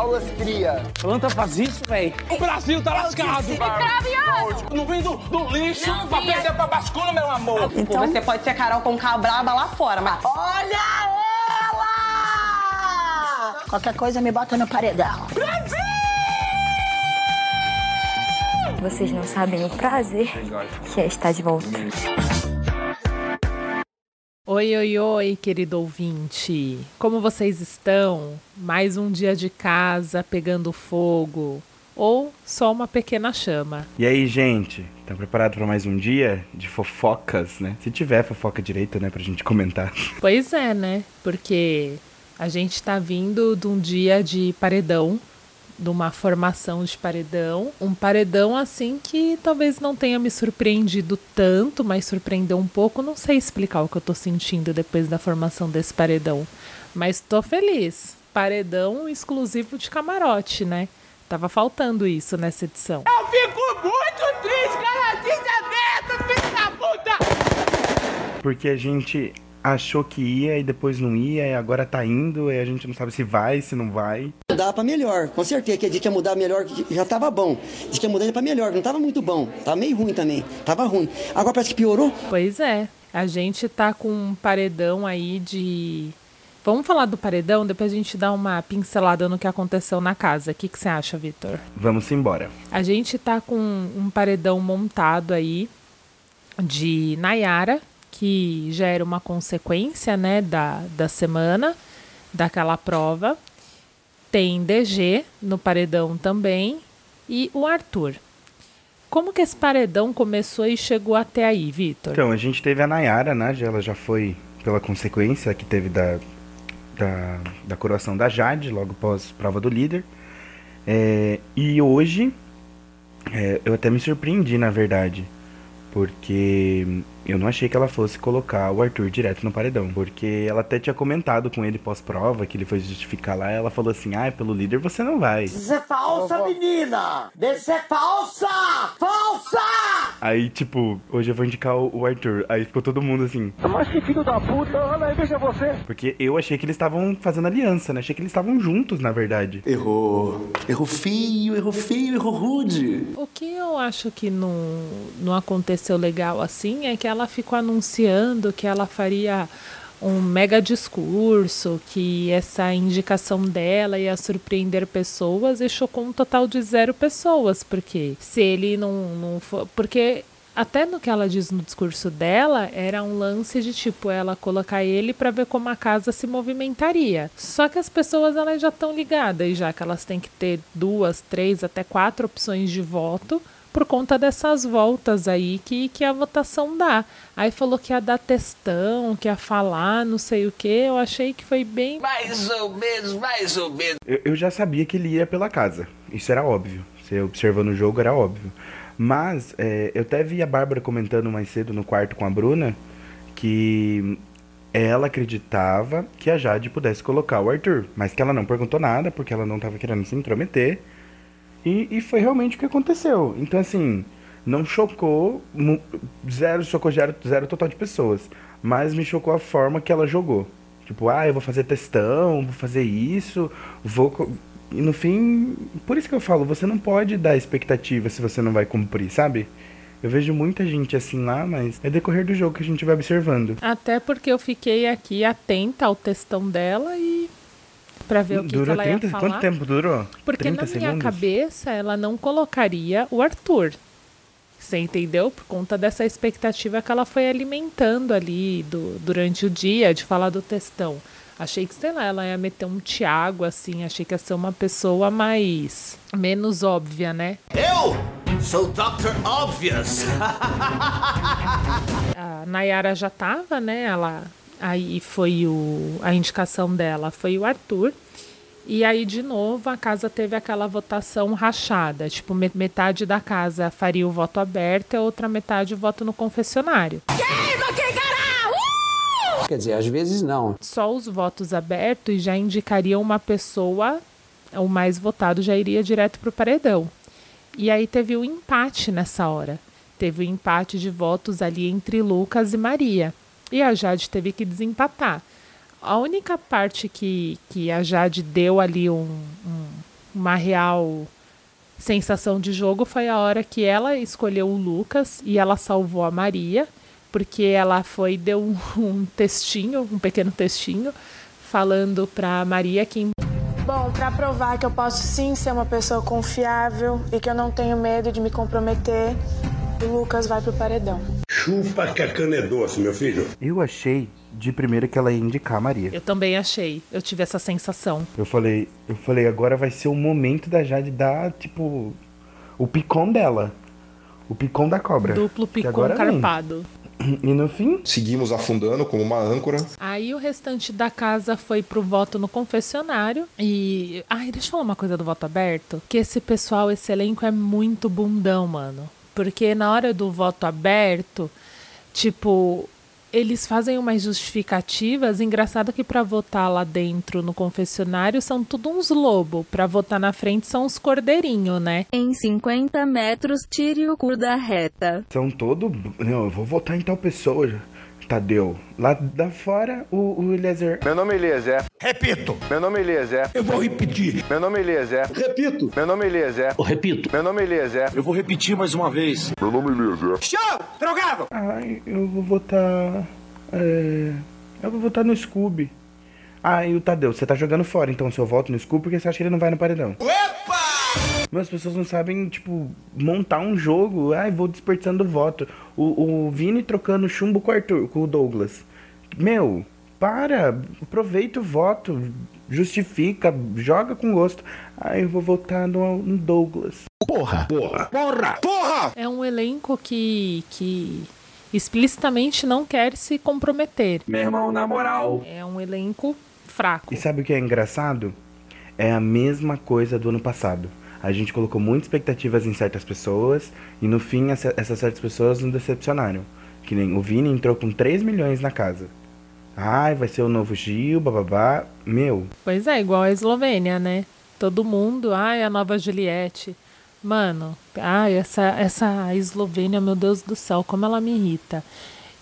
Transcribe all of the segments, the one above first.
Aulas cria. Planta faz isso, velho. O Brasil tá lascado. Não vem do, do lixo Não pra vinha. perder pra bascula, meu amor. Então você pode ser Carol com braba lá fora, mas Olha ela! Qualquer coisa me bota no paredão. Vocês não sabem o prazer que é estar de volta. Oi, oi, oi, querido ouvinte. Como vocês estão? Mais um dia de casa pegando fogo ou só uma pequena chama? E aí, gente? Tá preparado para mais um dia de fofocas, né? Se tiver fofoca direita, né, pra gente comentar. Pois é, né? Porque a gente tá vindo de um dia de paredão, de uma formação de paredão, um paredão assim que talvez não tenha me surpreendido tanto, mas surpreendeu um pouco. Não sei explicar o que eu tô sentindo depois da formação desse paredão, mas tô feliz. Paredão exclusivo de camarote, né? Tava faltando isso nessa edição. Eu fico muito triste, cara. Dessa, filho da puta. Porque a gente achou que ia e depois não ia, e agora tá indo, e a gente não sabe se vai, se não vai. Mudar pra melhor, com certeza. Que a gente ia mudar melhor, que já tava bom. Diz que ia mudar pra melhor, que não tava muito bom. Tava meio ruim também. Tava ruim. Agora parece que piorou. Pois é, a gente tá com um paredão aí de. Vamos falar do paredão, depois a gente dá uma pincelada no que aconteceu na casa. O que que você acha, Vitor? Vamos embora. A gente tá com um paredão montado aí de Nayara, que já era uma consequência, né, da, da semana, daquela prova. Tem DG no paredão também e o Arthur. Como que esse paredão começou e chegou até aí, Vitor? Então, a gente teve a Nayara, né? Ela já foi pela consequência que teve da, da, da coroação da Jade, logo após prova do líder. É, e hoje, é, eu até me surpreendi, na verdade. Porque eu não achei que ela fosse colocar o Arthur direto no paredão. Porque ela até tinha comentado com ele pós-prova, que ele foi justificar lá. Ela falou assim: ah, pelo líder você não vai. Isso é falsa, menina! Isso é falsa! Falsa! Aí, tipo, hoje eu vou indicar o, o Arthur. Aí ficou todo mundo assim. Mas que filho da puta, olha aí, veja você. Porque eu achei que eles estavam fazendo aliança, né? Achei que eles estavam juntos, na verdade. Errou. Errou feio, errou feio, errou rude. O que eu acho que não, não aconteceu legal assim é que ela ficou anunciando que ela faria um mega discurso, que essa indicação dela ia surpreender pessoas e chocou um total de zero pessoas, porque se ele não, não for. Porque até no que ela diz no discurso dela, era um lance de tipo ela colocar ele para ver como a casa se movimentaria. Só que as pessoas elas já estão ligadas, já que elas têm que ter duas, três, até quatro opções de voto por conta dessas voltas aí que, que a votação dá. Aí falou que ia dar textão, que ia falar, não sei o que. Eu achei que foi bem. Mais ou menos, mais ou menos. Eu, eu já sabia que ele ia pela casa. Isso era óbvio. Você observando o jogo era óbvio. Mas é, eu até vi a Bárbara comentando mais cedo no quarto com a Bruna que ela acreditava que a Jade pudesse colocar o Arthur. Mas que ela não perguntou nada, porque ela não estava querendo se intrometer. E, e foi realmente o que aconteceu. Então, assim, não chocou. Zero, chocou zero, zero total de pessoas. Mas me chocou a forma que ela jogou. Tipo, ah, eu vou fazer testão, vou fazer isso, vou. E no fim, por isso que eu falo, você não pode dar expectativa se você não vai cumprir, sabe? Eu vejo muita gente assim lá, mas é decorrer do jogo que a gente vai observando. Até porque eu fiquei aqui atenta ao textão dela e. Pra ver o que, que durou ela 30? ia falar. Quanto tempo durou? Porque 30 na minha segundos? cabeça ela não colocaria o Arthur. Você entendeu? Por conta dessa expectativa que ela foi alimentando ali do, durante o dia de falar do textão. Achei que, sei lá, ela ia meter um Thiago, assim. Achei que ia ser uma pessoa mais. menos óbvia, né? Eu sou Dr. Obvious. A Nayara já tava, né? Ela. Aí foi o. A indicação dela foi o Arthur. E aí, de novo, a casa teve aquela votação rachada. Tipo, me- metade da casa faria o voto aberto e a outra metade o voto no confessionário. Quer dizer, às vezes não. Só os votos abertos já indicariam uma pessoa, o mais votado já iria direto pro paredão. E aí teve o empate nessa hora. Teve o empate de votos ali entre Lucas e Maria. E a Jade teve que desempatar. A única parte que, que a Jade deu ali um, um, uma real sensação de jogo foi a hora que ela escolheu o Lucas e ela salvou a Maria, porque ela foi deu um, um textinho, um pequeno textinho falando para Maria que Bom, para provar que eu posso sim ser uma pessoa confiável e que eu não tenho medo de me comprometer, o Lucas vai pro paredão. Chupa que a cana é doce, meu filho. Eu achei de primeira que ela ia indicar a Maria. Eu também achei. Eu tive essa sensação. Eu falei, eu falei, agora vai ser o momento da Jade dar, tipo, o picom dela. O picom da cobra. Duplo picom vem. carpado. E no fim, Seguimos afundando como uma âncora. Aí o restante da casa foi pro voto no confessionário. E. Ai, deixa eu falar uma coisa do voto aberto. Que esse pessoal, esse elenco é muito bundão, mano. Porque na hora do voto aberto, tipo. Eles fazem umas justificativas. Engraçado que pra votar lá dentro no confessionário são tudo uns lobo. Pra votar na frente são uns cordeirinhos, né? Em 50 metros, tire o cu da reta. são todo. Não, eu vou votar em tal pessoa. Tadeu. Lá da fora, o, o Eliezer. Meu nome é Eliezer. Repito. Meu nome é Eliezer. Eu vou repetir. Meu nome é Eliezer. Repito. Meu nome é Eliezer. Eu repito. Meu nome é Eliezer. Eu vou repetir mais uma vez. Meu nome é Eliezer. Show! Drogado! Ai, eu vou votar. É. Eu vou votar no Scooby. Ah, e o Tadeu, você tá jogando fora, então seu voto no Scooby porque você acha que ele não vai no paredão. Mas as pessoas não sabem, tipo, montar um jogo. Ai, vou desperdiçando voto. O, o Vini trocando chumbo com o Arthur, com o Douglas. Meu, para, aproveita o voto, justifica, joga com gosto. Ai, eu vou votar no, no Douglas. Porra! Porra! Porra! Porra! É um elenco que. que explicitamente não quer se comprometer. Meu irmão, na moral. É um elenco fraco. E sabe o que é engraçado? É a mesma coisa do ano passado. A gente colocou muitas expectativas em certas pessoas e no fim essa- essas certas pessoas nos decepcionaram. Que nem o Vini entrou com 3 milhões na casa. Ai, vai ser o novo Gil, bababá. Meu, Pois é, igual a Eslovênia, né? Todo mundo, ai, a nova Juliette. Mano, ai, essa, essa Eslovênia, meu Deus do céu, como ela me irrita.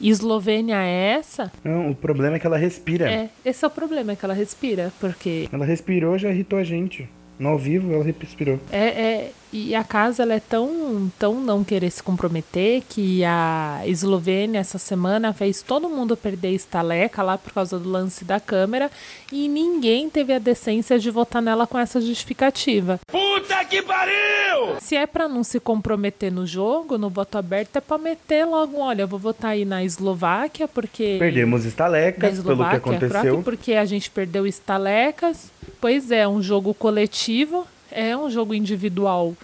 Eslovênia é essa? não, o problema é que ela respira. É, esse é o problema, é que ela respira, porque Ela respirou, já irritou a gente. No ao vivo, ela respirou. é, é e a casa ela é tão, tão não querer se comprometer que a Eslovênia essa semana fez todo mundo perder estaleca lá por causa do lance da câmera e ninguém teve a decência de votar nela com essa justificativa. Puta que pariu! Se é pra não se comprometer no jogo, no voto aberto, é pra meter logo, olha, eu vou votar aí na Eslováquia, porque. Perdemos estalecas pelo que Eslováquia, aconteceu. Croáquia, porque a gente perdeu estalecas. Pois é, um jogo coletivo, é um jogo individual.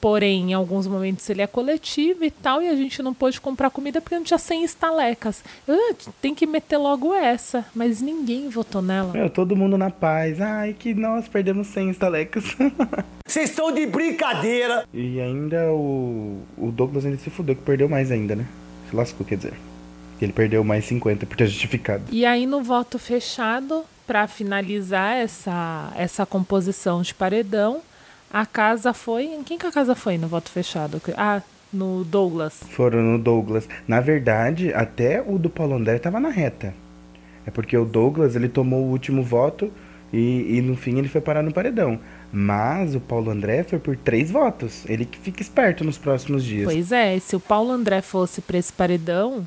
Porém, em alguns momentos ele é coletivo e tal, e a gente não pôde comprar comida porque não tinha 100 estalecas. Ah, tem que meter logo essa, mas ninguém votou nela. Meu, todo mundo na paz. Ai, que nós perdemos 100 estalecas. Vocês estão de brincadeira. E ainda o, o Douglas ainda se fudeu, que perdeu mais ainda, né? Se lascou, quer dizer. Ele perdeu mais 50 por ter justificado. E aí, no voto fechado, para finalizar essa, essa composição de paredão, a casa foi. Em quem que a casa foi no voto fechado? Ah, no Douglas. Foram no Douglas. Na verdade, até o do Paulo André tava na reta. É porque o Douglas, ele tomou o último voto e, e no fim ele foi parar no paredão. Mas o Paulo André foi por três votos. Ele que fica esperto nos próximos dias. Pois é, se o Paulo André fosse para esse paredão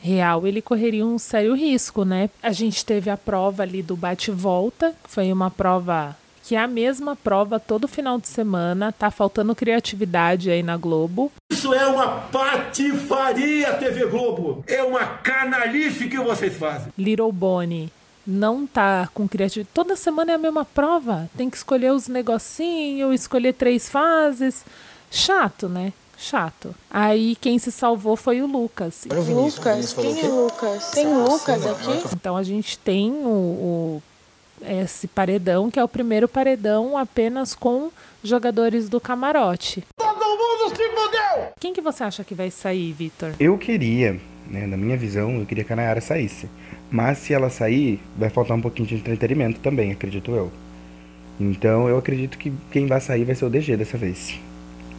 real, ele correria um sério risco, né? A gente teve a prova ali do bate-volta, que foi uma prova que é a mesma prova todo final de semana, tá faltando criatividade aí na Globo. Isso é uma patifaria, TV Globo. É uma canalice que vocês fazem. Little Bonnie não tá com criatividade. Toda semana é a mesma prova. Tem que escolher os negocinhos, escolher três fases. Chato, né? Chato. Aí quem se salvou foi o Lucas. Lucas? Quem é Lucas? Tem Lucas aqui? Então a gente tem o, o- esse paredão, que é o primeiro paredão apenas com jogadores do camarote. Todo mundo se fudeu! Quem que você acha que vai sair, Vitor? Eu queria, né, na minha visão, eu queria que a Nayara saísse. Mas se ela sair, vai faltar um pouquinho de entretenimento também, acredito eu. Então eu acredito que quem vai sair vai ser o DG dessa vez.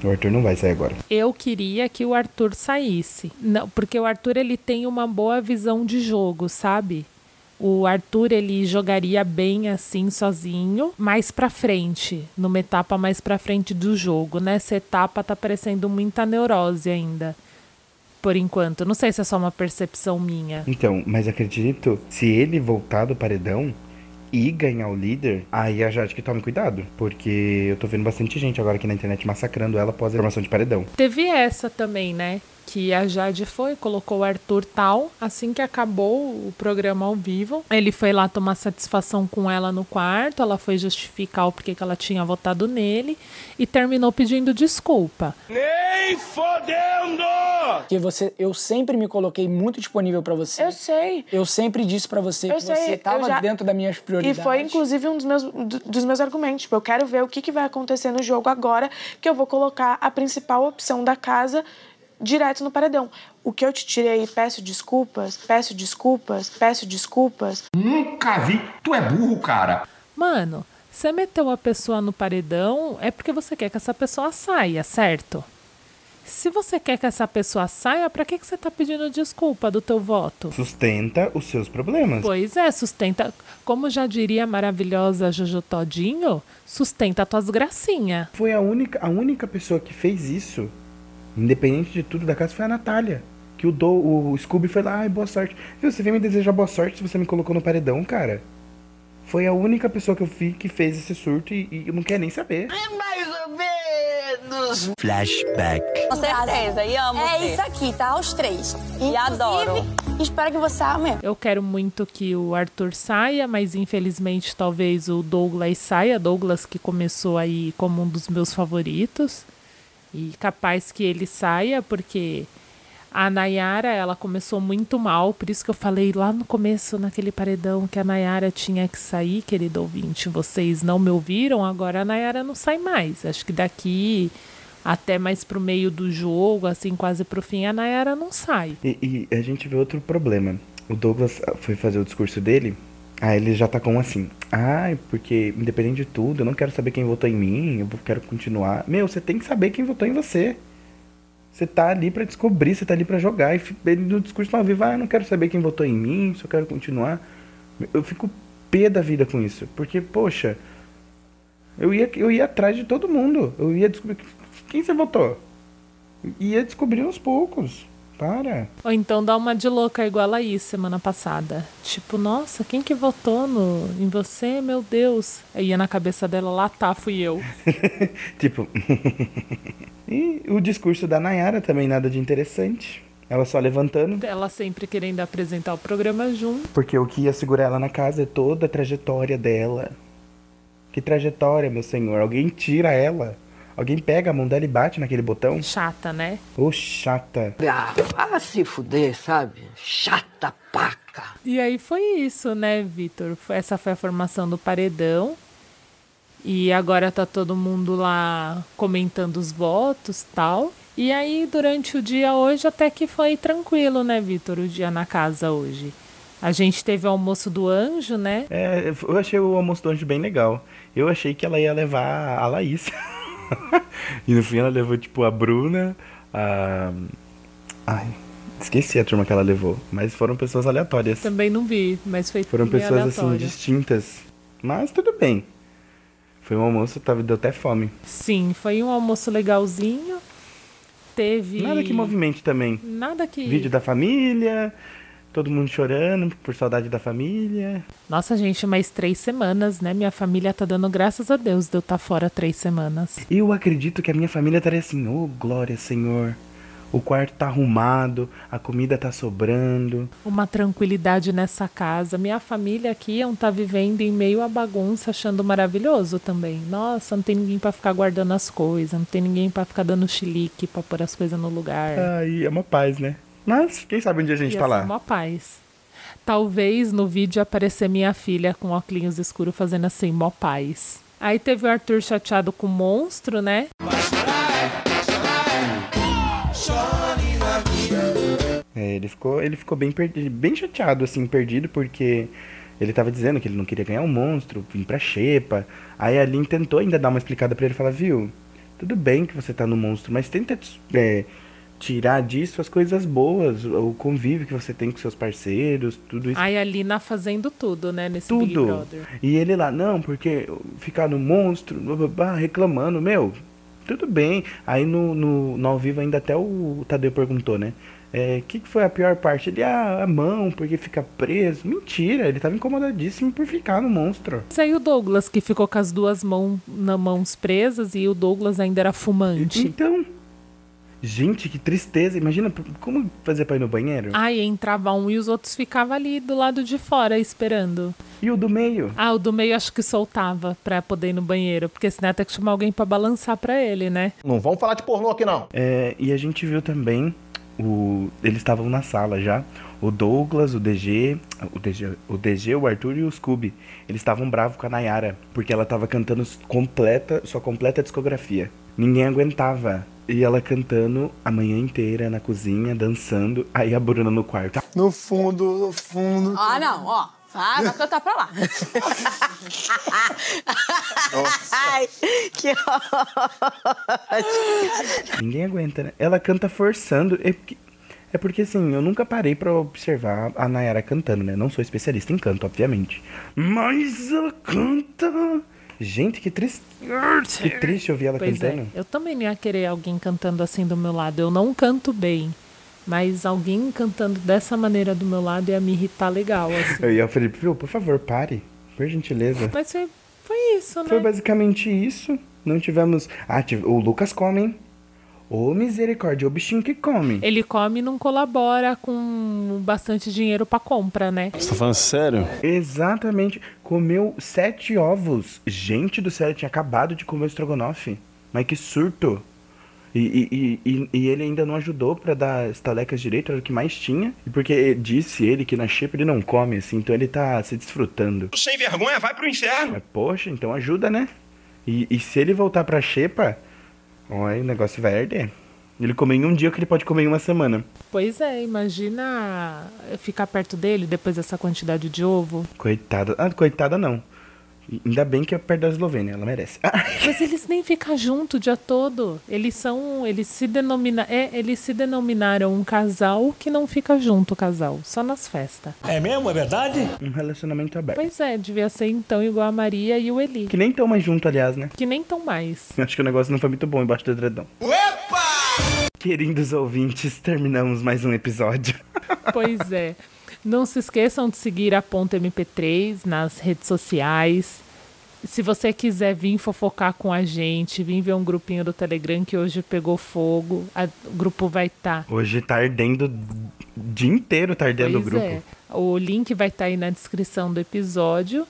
O Arthur não vai sair agora. Eu queria que o Arthur saísse. Não, porque o Arthur ele tem uma boa visão de jogo, sabe? O Arthur ele jogaria bem assim sozinho, mais pra frente, numa etapa mais pra frente do jogo. Nessa etapa tá parecendo muita neurose ainda. Por enquanto, não sei se é só uma percepção minha. Então, mas acredito, se ele voltar do paredão e ganhar o líder, aí a Jade que tome cuidado. Porque eu tô vendo bastante gente agora aqui na internet massacrando ela após a formação de paredão. Teve essa também, né? Que a Jade foi, colocou o Arthur tal. Assim que acabou o programa ao vivo, ele foi lá tomar satisfação com ela no quarto. Ela foi justificar o porquê que ela tinha votado nele e terminou pedindo desculpa. Nem fodendo! Porque você, eu sempre me coloquei muito disponível pra você. Eu sei. Eu sempre disse pra você Eu que sei, você tava já- dentro das minhas E prioridades. foi, inclusive, um dos meus, do- dos meus argumentos. Tipo, eu quero ver o que, que vai acontecer no jogo agora, que eu vou colocar a principal opção da casa direto no paredão. O que eu te tirei, peço desculpas, peço desculpas, peço desculpas. Nunca vi. Tu é burro, cara. Mano, você meteu a pessoa no paredão é porque você quer que essa pessoa saia, certo? Se você quer que essa pessoa saia, pra que, que você tá pedindo desculpa do teu voto? Sustenta os seus problemas. Pois é, sustenta. Como já diria a maravilhosa Jojo Todinho, sustenta tuas gracinhas. Foi a única, a única pessoa que fez isso, independente de tudo da casa, foi a Natália. Que o, do, o Scooby foi lá, ai, boa sorte. Viu, você veio me desejar boa sorte se você me colocou no paredão, cara. Foi a única pessoa que eu vi que fez esse surto e, e eu não quero nem saber. Mais ou menos. Flashback. Com certeza, e amo É você. isso aqui, tá? Os três. E adoro. Espero que você ame. Eu quero muito que o Arthur saia, mas infelizmente talvez o Douglas saia. Douglas que começou aí como um dos meus favoritos. E capaz que ele saia, porque a Nayara, ela começou muito mal, por isso que eu falei lá no começo, naquele paredão, que a Nayara tinha que sair, querido ouvinte. Vocês não me ouviram, agora a Nayara não sai mais. Acho que daqui até mais pro meio do jogo, assim, quase pro fim, a Nayara não sai. E, e a gente vê outro problema. O Douglas foi fazer o discurso dele, aí ele já tá com assim. Ai, porque independente de tudo, eu não quero saber quem votou em mim, eu quero continuar. Meu, você tem que saber quem votou em você. Você tá ali pra descobrir, você tá ali pra jogar. E ele no discurso ao vivo, ah, eu não quero saber quem votou em mim, só quero continuar. Eu fico pé da vida com isso. Porque, poxa, eu ia, eu ia atrás de todo mundo. Eu ia descobrir quem você votou. Ia descobrir aos poucos. Para. Ou então dá uma de louca igual a Laís semana passada. Tipo, nossa, quem que votou no, em você? Meu Deus. Aí ia na cabeça dela, lá tá, fui eu. Tipo. e o discurso da Nayara também nada de interessante. Ela só levantando. Ela sempre querendo apresentar o programa junto. Porque o que ia segurar ela na casa é toda a trajetória dela. Que trajetória, meu senhor? Alguém tira ela. Alguém pega a mão dela e bate naquele botão. Chata, né? Ô, chata. Ah, vá se fuder, sabe? Chata paca. E aí foi isso, né, Vitor? Foi- Essa foi a formação do paredão. E agora tá todo mundo lá comentando os votos tal. E aí, durante o dia hoje, até que foi tranquilo, né, Vitor? O dia na casa hoje. A gente teve o almoço do anjo, né? É, eu achei o almoço do anjo bem legal. Eu achei que ela ia levar a Laís. e no fim ela levou, tipo, a Bruna, a. Ai, esqueci a turma que ela levou. Mas foram pessoas aleatórias. Também não vi, mas foi Foram pessoas assim aleatório. distintas. Mas tudo bem. Foi um almoço, tava, deu até fome. Sim, foi um almoço legalzinho. Teve. Nada que movimente também. Nada que. Vídeo da família, todo mundo chorando por saudade da família. Nossa, gente, mais três semanas, né? Minha família tá dando graças a Deus de eu estar fora três semanas. Eu acredito que a minha família estaria assim, ô glória, Senhor. O quarto tá arrumado, a comida tá sobrando. Uma tranquilidade nessa casa. Minha família aqui não tá vivendo em meio à bagunça, achando maravilhoso também. Nossa, não tem ninguém pra ficar guardando as coisas, não tem ninguém pra ficar dando chilique pra pôr as coisas no lugar. Ai, é uma paz, né? Mas quem sabe um dia a gente Ia tá lá. uma paz. Talvez no vídeo aparecer minha filha com óculos escuros fazendo assim, mó paz. Aí teve o Arthur chateado com o monstro, né? É, ele ficou, ele ficou bem perdido, bem chateado, assim, perdido, porque ele tava dizendo que ele não queria ganhar um monstro, vir pra xepa. Aí a Lin tentou ainda dar uma explicada pra ele, falar, viu, tudo bem que você tá no monstro, mas tenta é, tirar disso as coisas boas, o convívio que você tem com seus parceiros, tudo isso. Ai, a Lina fazendo tudo, né, nesse Big tudo. Brother. E ele lá, não, porque ficar no monstro, blá, blá, blá, reclamando, meu, tudo bem. Aí no, no, no ao vivo ainda até o Tadeu perguntou, né? O é, que, que foi a pior parte? Ele, ah, a mão, porque fica preso. Mentira, ele tava incomodadíssimo por ficar no monstro. Isso aí o Douglas, que ficou com as duas mãos na mãos presas e o Douglas ainda era fumante. Então. Gente, que tristeza. Imagina como fazer pra ir no banheiro? Ai, entrava um e os outros ficavam ali do lado de fora esperando. E o do meio? Ah, o do meio acho que soltava pra poder ir no banheiro, porque senão ia ter que chamar alguém pra balançar pra ele, né? Não vamos falar de pornô aqui, não. É, e a gente viu também o. Eles estavam na sala já. O Douglas, o DG, o DG, o DG, o Arthur e o Scooby. Eles estavam bravos com a Nayara, porque ela tava cantando completa, sua completa discografia. Ninguém aguentava. E ela cantando a manhã inteira na cozinha, dançando. Aí a Bruna no quarto. No fundo, no fundo. Ah, não, ó. Ah, vai cantar pra lá. Ai, que ótimo. Ninguém aguenta, né? Ela canta forçando. É porque, é porque assim, eu nunca parei pra observar a Nayara cantando, né? Não sou especialista em canto, obviamente. Mas ela canta. Gente, que triste. Que triste ouvir ela pois cantando. É. Eu também não ia querer alguém cantando assim do meu lado. Eu não canto bem. Mas alguém cantando dessa maneira do meu lado ia me irritar legal. Assim. Eu ia Felipe, viu, por favor, pare. Por gentileza. Mas foi, foi isso, né? Foi basicamente isso. Não tivemos. Ah, tive... o Lucas come, Ô misericórdia, o bichinho que come. Ele come e não colabora com bastante dinheiro pra compra, né? Você tá falando sério? Exatamente. Comeu sete ovos. Gente do céu, ele tinha acabado de comer o estrogonofe. Mas que surto. E, e, e, e, ele ainda não ajudou para dar estalecas direito, era o que mais tinha. E porque disse ele que na xepa ele não come, assim, então ele tá se desfrutando. Sem vergonha, vai pro inferno. Mas, poxa, então ajuda, né? E, e se ele voltar pra xepa, olha, o negócio vai arder. Ele come em um dia o que ele pode comer em uma semana. Pois é, imagina ficar perto dele depois dessa quantidade de ovo. Coitada. Ah, coitada não. Ainda bem que é perto da Eslovênia, ela merece. Mas eles nem ficam junto o dia todo. Eles são. Eles se denomina, é, eles se denominaram um casal que não fica junto, casal. Só nas festas. É mesmo? É verdade? Um relacionamento aberto. Pois é, devia ser então igual a Maria e o Eli. Que nem tão mais junto, aliás, né? Que nem tão mais. Acho que o negócio não foi muito bom embaixo do edredom. Opa! Queridos ouvintes, terminamos mais um episódio. Pois é. Não se esqueçam de seguir a Ponto MP3 nas redes sociais. Se você quiser vir fofocar com a gente, vir ver um grupinho do Telegram que hoje pegou fogo, a, o grupo vai estar. Tá. Hoje tá ardendo o dia inteiro, tá ardendo pois o grupo. É. O link vai estar tá aí na descrição do episódio.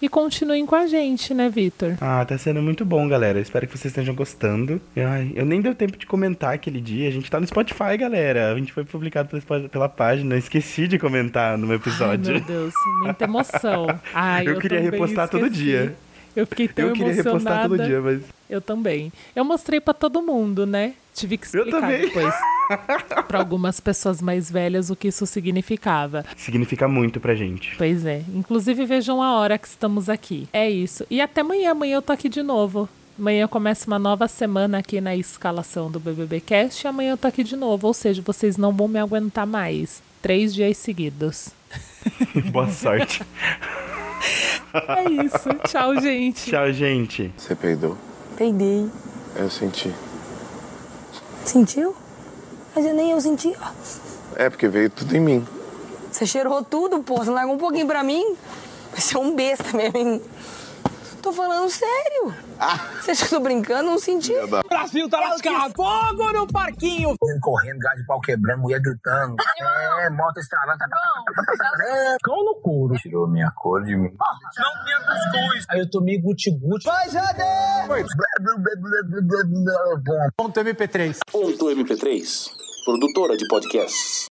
E continuem com a gente, né, Vitor? Ah, tá sendo muito bom, galera. Espero que vocês estejam gostando. Ai, eu nem deu tempo de comentar aquele dia. A gente tá no Spotify, galera. A gente foi publicado pela, pela página. Eu esqueci de comentar no episódio. Ai, meu Deus, muita emoção. Ai, eu, eu queria repostar esqueci. todo dia. Eu fiquei tão Eu queria emocionada. repostar todo dia, mas. Eu também. Eu mostrei para todo mundo, né? Tive que explicar depois para algumas pessoas mais velhas o que isso significava. Significa muito pra gente. Pois é. Inclusive vejam a hora que estamos aqui. É isso. E até amanhã. Amanhã eu tô aqui de novo. Amanhã começa uma nova semana aqui na escalação do BBB Cast. E amanhã eu tô aqui de novo. Ou seja, vocês não vão me aguentar mais. Três dias seguidos. Boa sorte. É isso. Tchau, gente. Tchau, gente. Você peidou? Peidei. Eu senti. Sentiu? Mas eu nem eu senti, ó. É, porque veio tudo em mim. Você cheirou tudo, pô. Você largou um pouquinho pra mim? Você é um besta mesmo, hein? Tô falando sério. Você acha que eu tô brincando? Não senti. O Brasil tá lascado. Fogo no parquinho. Correndo, gás de pau quebrando, mulher gritando. É, moto estralando. Cão no couro. Tirou minha cor de mim. Não tinha cuscuz. Aí eu tomei guti-guti. Vai, Jade! Ponto MP3. Ponto MP3, produtora de podcasts.